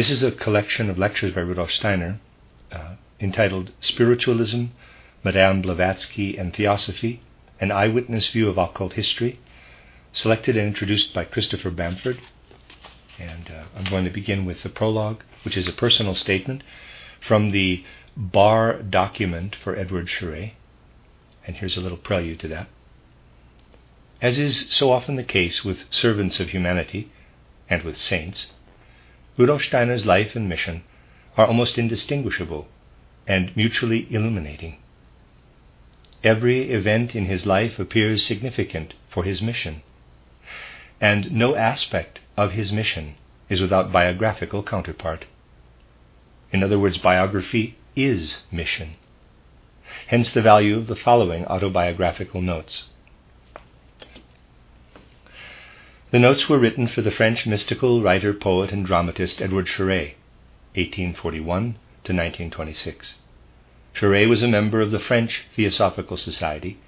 This is a collection of lectures by Rudolf Steiner uh, entitled Spiritualism, Madame Blavatsky and Theosophy, an eyewitness view of occult history, selected and introduced by Christopher Bamford. And uh, I'm going to begin with the prologue, which is a personal statement from the Barr document for Edward Schuré. And here's a little prelude to that. As is so often the case with servants of humanity and with saints, Rudolf Steiner's life and mission are almost indistinguishable and mutually illuminating. Every event in his life appears significant for his mission, and no aspect of his mission is without biographical counterpart. In other words, biography is mission. Hence the value of the following autobiographical notes. The notes were written for the French mystical writer, poet, and dramatist Edward Schuré, 1841 to 1926. Schuré was a member of the French Theosophical Society,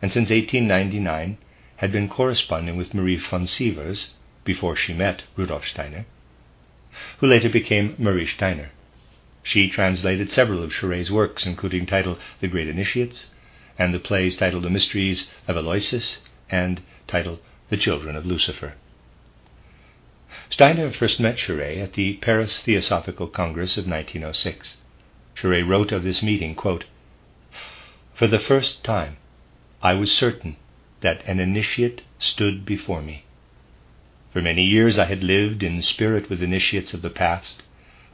and since 1899 had been corresponding with Marie von Sievers before she met Rudolf Steiner, who later became Marie Steiner. She translated several of Schuré's works, including titled The Great Initiates, and the plays titled The Mysteries of Eleusis and titled the children of Lucifer. Steiner first met Schuré at the Paris Theosophical Congress of 1906. Schuré wrote of this meeting, quote, For the first time, I was certain that an initiate stood before me. For many years I had lived in spirit with initiates of the past,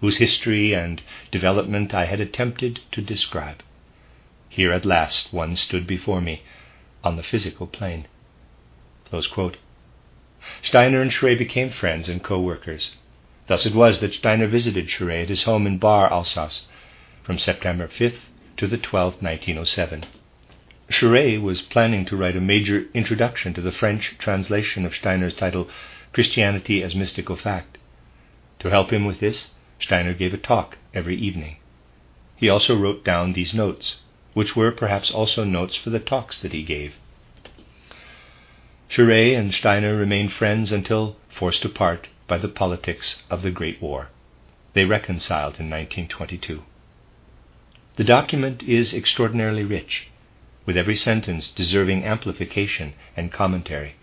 whose history and development I had attempted to describe. Here at last one stood before me on the physical plane. Steiner and Schuré became friends and co workers. Thus it was that Steiner visited Schuré at his home in Barr, Alsace, from September 5th to the 12th, 1907. Schuré was planning to write a major introduction to the French translation of Steiner's title, Christianity as Mystical Fact. To help him with this, Steiner gave a talk every evening. He also wrote down these notes, which were perhaps also notes for the talks that he gave. Schuré and Steiner remained friends until forced apart by the politics of the Great War. They reconciled in 1922. The document is extraordinarily rich, with every sentence deserving amplification and commentary.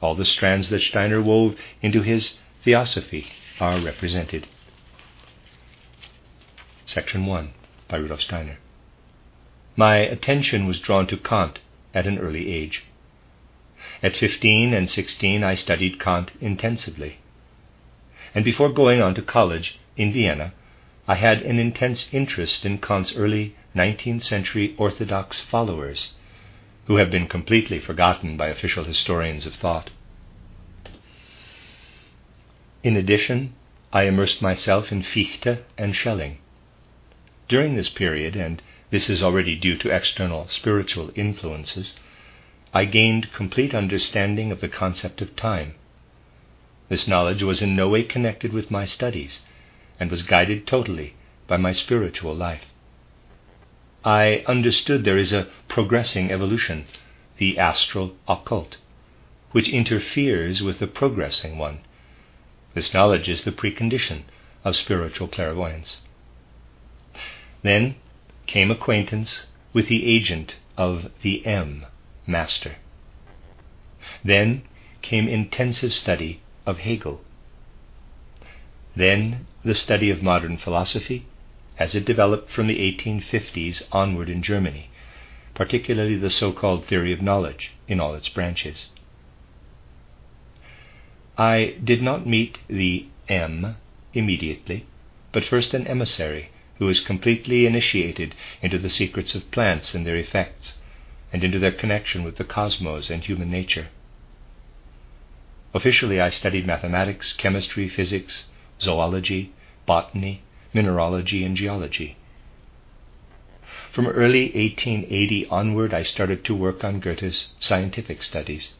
All the strands that Steiner wove into his theosophy are represented. Section 1 by Rudolf Steiner. My attention was drawn to Kant at an early age. At 15 and 16, I studied Kant intensively. And before going on to college in Vienna, I had an intense interest in Kant's early 19th century Orthodox followers, who have been completely forgotten by official historians of thought. In addition, I immersed myself in Fichte and Schelling. During this period, and this is already due to external spiritual influences, I gained complete understanding of the concept of time. This knowledge was in no way connected with my studies and was guided totally by my spiritual life. I understood there is a progressing evolution, the astral occult, which interferes with the progressing one. This knowledge is the precondition of spiritual clairvoyance. Then came acquaintance with the agent of the M master. Then came intensive study of Hegel. Then the study of modern philosophy as it developed from the 1850s onward in Germany, particularly the so called theory of knowledge in all its branches. I did not meet the M immediately, but first an emissary who was completely initiated into the secrets of plants and their effects, and into their connection with the cosmos and human nature. Officially, I studied mathematics, chemistry, physics, zoology, botany, mineralogy, and geology. From early 1880 onward, I started to work on Goethe's scientific studies.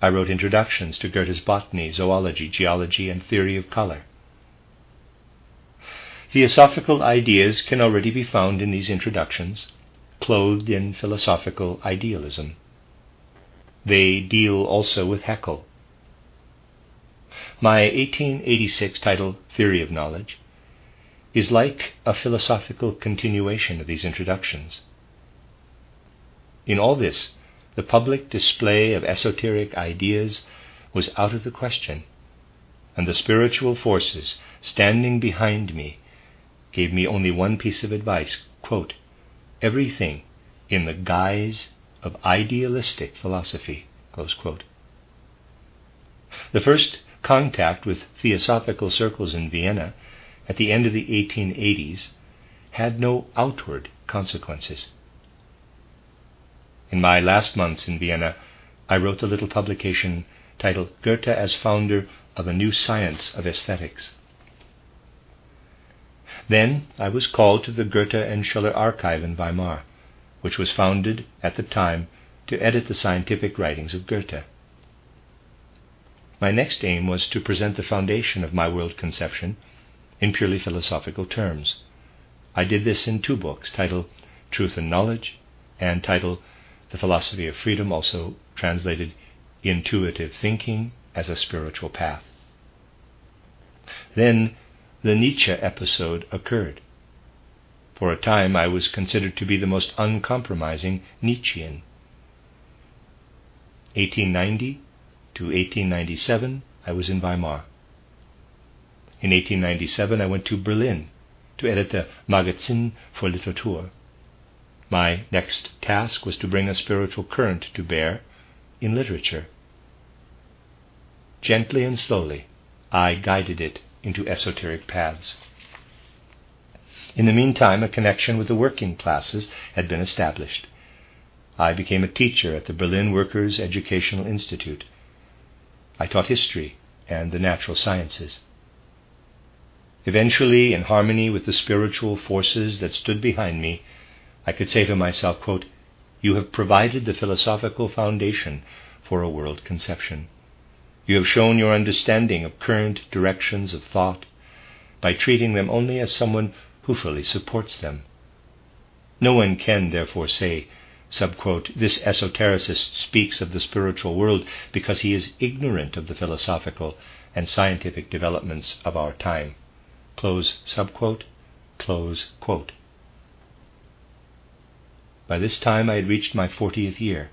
I wrote introductions to Goethe's botany, zoology, geology, and theory of color. Theosophical ideas can already be found in these introductions, clothed in philosophical idealism. They deal also with Haeckel. My 1886 title, Theory of Knowledge, is like a philosophical continuation of these introductions. In all this, the public display of esoteric ideas was out of the question, and the spiritual forces standing behind me gave me only one piece of advice quote, everything in the guise of idealistic philosophy. The first contact with theosophical circles in Vienna at the end of the 1880s had no outward consequences. In my last months in Vienna, I wrote a little publication titled Goethe as Founder of a New Science of Aesthetics. Then I was called to the Goethe and Schiller Archive in Weimar, which was founded at the time to edit the scientific writings of Goethe. My next aim was to present the foundation of my world conception in purely philosophical terms. I did this in two books titled Truth and Knowledge and titled The Philosophy of Freedom, also translated Intuitive Thinking as a Spiritual Path. Then the Nietzsche episode occurred. For a time, I was considered to be the most uncompromising Nietzschean. 1890 to 1897, I was in Weimar. In 1897, I went to Berlin to edit the Magazin für Literatur. My next task was to bring a spiritual current to bear in literature. Gently and slowly, I guided it into esoteric paths. In the meantime, a connection with the working classes had been established. I became a teacher at the Berlin Workers' Educational Institute. I taught history and the natural sciences. Eventually, in harmony with the spiritual forces that stood behind me, I could say to myself, quote, You have provided the philosophical foundation for a world conception. You have shown your understanding of current directions of thought by treating them only as someone who fully supports them. No one can, therefore, say, subquote, this esotericist speaks of the spiritual world because he is ignorant of the philosophical and scientific developments of our time. Close subquote, close quote. By this time I had reached my fortieth year.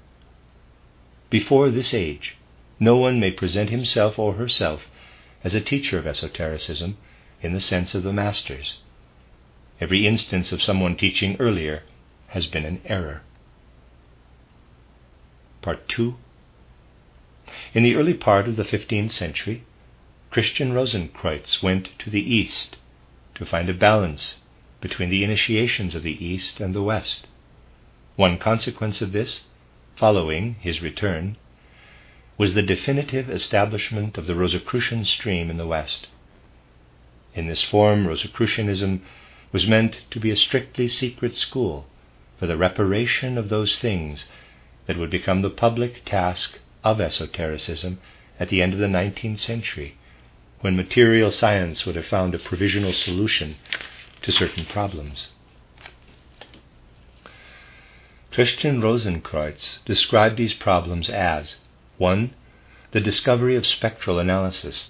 Before this age, no one may present himself or herself as a teacher of esotericism in the sense of the masters. Every instance of someone teaching earlier has been an error. Part 2 In the early part of the 15th century, Christian Rosenkreutz went to the East to find a balance between the initiations of the East and the West. One consequence of this, following his return, was the definitive establishment of the Rosicrucian stream in the West. In this form, Rosicrucianism was meant to be a strictly secret school for the reparation of those things that would become the public task of esotericism at the end of the 19th century, when material science would have found a provisional solution to certain problems. Christian Rosenkreutz described these problems as 1. The discovery of spectral analysis,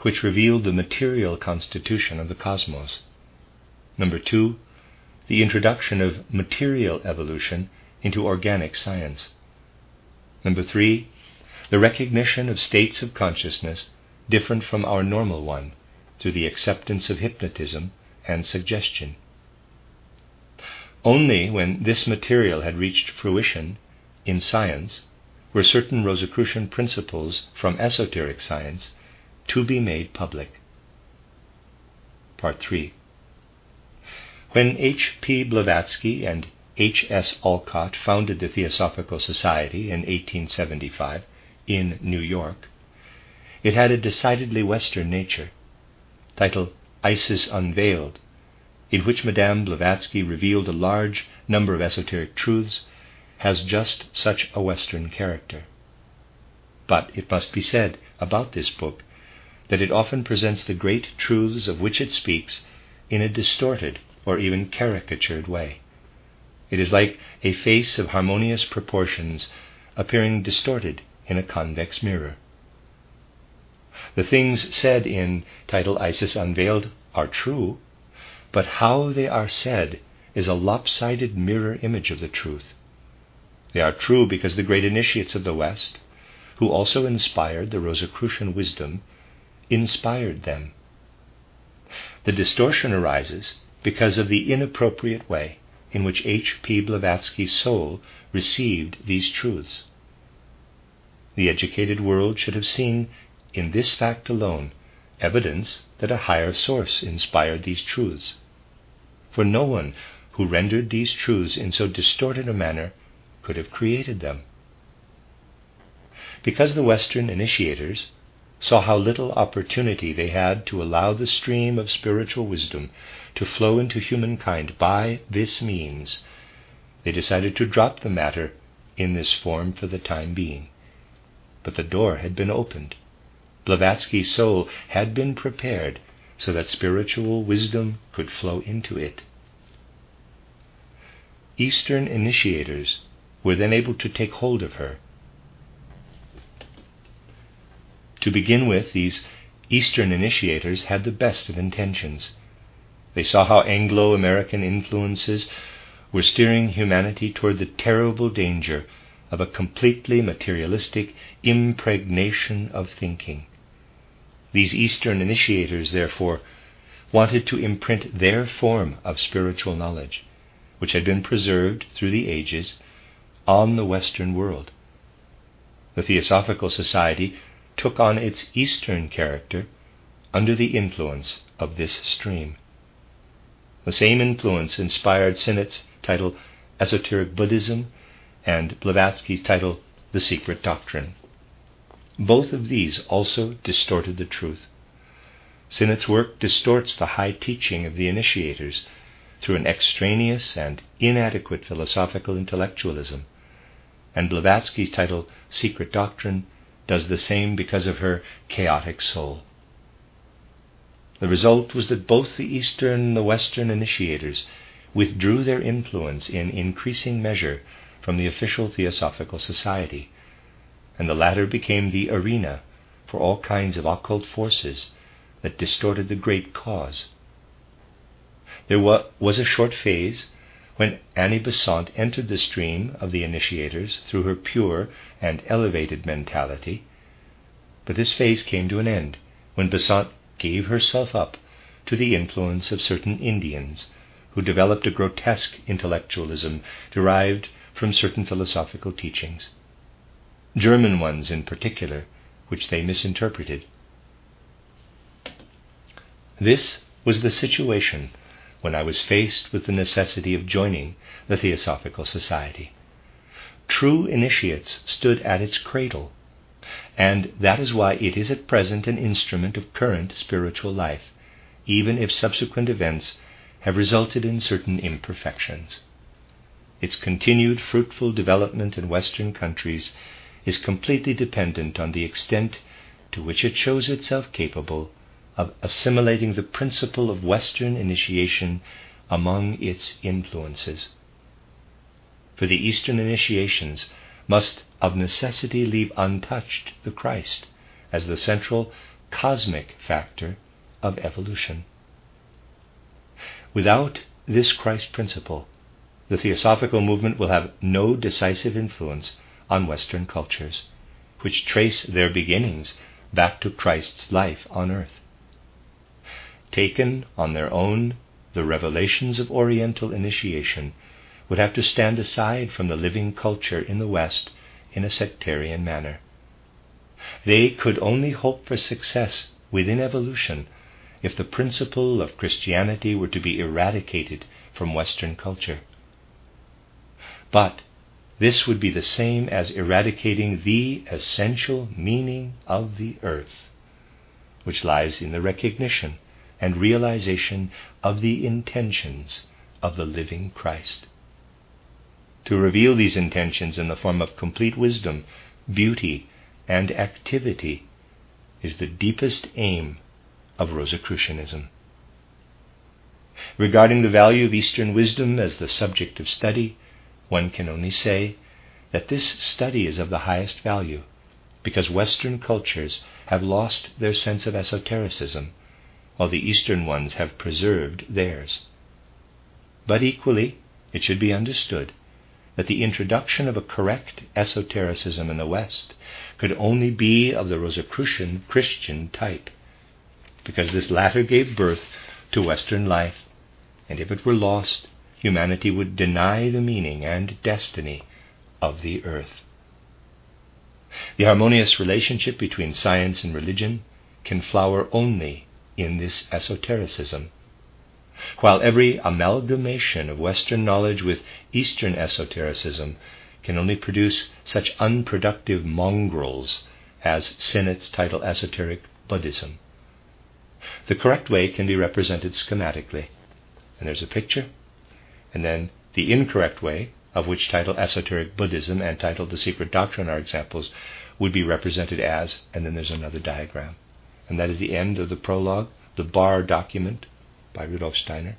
which revealed the material constitution of the cosmos. Number 2. The introduction of material evolution into organic science. Number 3. The recognition of states of consciousness different from our normal one through the acceptance of hypnotism and suggestion. Only when this material had reached fruition in science were certain Rosicrucian principles from esoteric science to be made public. Part 3 When H. P. Blavatsky and H. S. Olcott founded the Theosophical Society in 1875 in New York, it had a decidedly Western nature. Titled Isis Unveiled, in which Madame Blavatsky revealed a large number of esoteric truths, has just such a Western character. But it must be said about this book that it often presents the great truths of which it speaks in a distorted or even caricatured way. It is like a face of harmonious proportions appearing distorted in a convex mirror. The things said in title Isis Unveiled are true, but how they are said is a lopsided mirror image of the truth. They are true because the great initiates of the West, who also inspired the Rosicrucian wisdom, inspired them. The distortion arises because of the inappropriate way in which H. P. Blavatsky's soul received these truths. The educated world should have seen in this fact alone evidence that a higher source inspired these truths. For no one who rendered these truths in so distorted a manner could have created them. Because the Western initiators saw how little opportunity they had to allow the stream of spiritual wisdom to flow into humankind by this means, they decided to drop the matter in this form for the time being. But the door had been opened. Blavatsky's soul had been prepared so that spiritual wisdom could flow into it. Eastern initiators were then able to take hold of her To begin with, these Eastern initiators had the best of intentions. They saw how Anglo American influences were steering humanity toward the terrible danger of a completely materialistic impregnation of thinking. These Eastern initiators, therefore, wanted to imprint their form of spiritual knowledge, which had been preserved through the ages, on the Western world. The Theosophical Society took on its Eastern character under the influence of this stream. The same influence inspired Sinnett's title Esoteric Buddhism and Blavatsky's title The Secret Doctrine. Both of these also distorted the truth. Sinnett's work distorts the high teaching of the initiators through an extraneous and inadequate philosophical intellectualism, and Blavatsky's title Secret Doctrine does the same because of her chaotic soul. The result was that both the Eastern and the Western initiators withdrew their influence in increasing measure from the official Theosophical Society, and the latter became the arena for all kinds of occult forces that distorted the great cause. There was a short phase when Annie Besant entered the stream of the initiators through her pure and elevated mentality, but this phase came to an end when Besant gave herself up to the influence of certain Indians who developed a grotesque intellectualism derived from certain philosophical teachings, German ones in particular, which they misinterpreted. This was the situation when I was faced with the necessity of joining the Theosophical Society. True initiates stood at its cradle, and that is why it is at present an instrument of current spiritual life, even if subsequent events have resulted in certain imperfections. Its continued fruitful development in Western countries is completely dependent on the extent to which it shows itself capable of assimilating the principle of Western initiation among its influences. For the Eastern initiations must of necessity leave untouched the Christ as the central cosmic factor of evolution. Without this Christ principle, the Theosophical movement will have no decisive influence on Western cultures, which trace their beginnings back to Christ's life on earth. Taken on their own, the revelations of Oriental initiation would have to stand aside from the living culture in the West in a sectarian manner. They could only hope for success within evolution if the principle of Christianity were to be eradicated from Western culture. But this would be the same as eradicating the essential meaning of the earth, which lies in the recognition and realization of the intentions of the living Christ. To reveal these intentions in the form of complete wisdom, beauty, and activity is the deepest aim of Rosicrucianism. Regarding the value of Eastern wisdom as the subject of study, one can only say that this study is of the highest value because Western cultures have lost their sense of esotericism, while the Eastern ones have preserved theirs. But equally, it should be understood that the introduction of a correct esotericism in the West could only be of the Rosicrucian Christian type, because this latter gave birth to Western life, and if it were lost, humanity would deny the meaning and destiny of the earth. The harmonious relationship between science and religion can flower only in this esotericism, while every amalgamation of Western knowledge with Eastern esotericism can only produce such unproductive mongrels as Sinnett's title Esoteric Buddhism. The correct way can be represented schematically. And there's a picture, and then the incorrect way, of which title Esoteric Buddhism and title The Secret Doctrine are examples, would be represented as, and then there's another diagram. And that is the end of the prologue, the Barr document by Rudolf Steiner.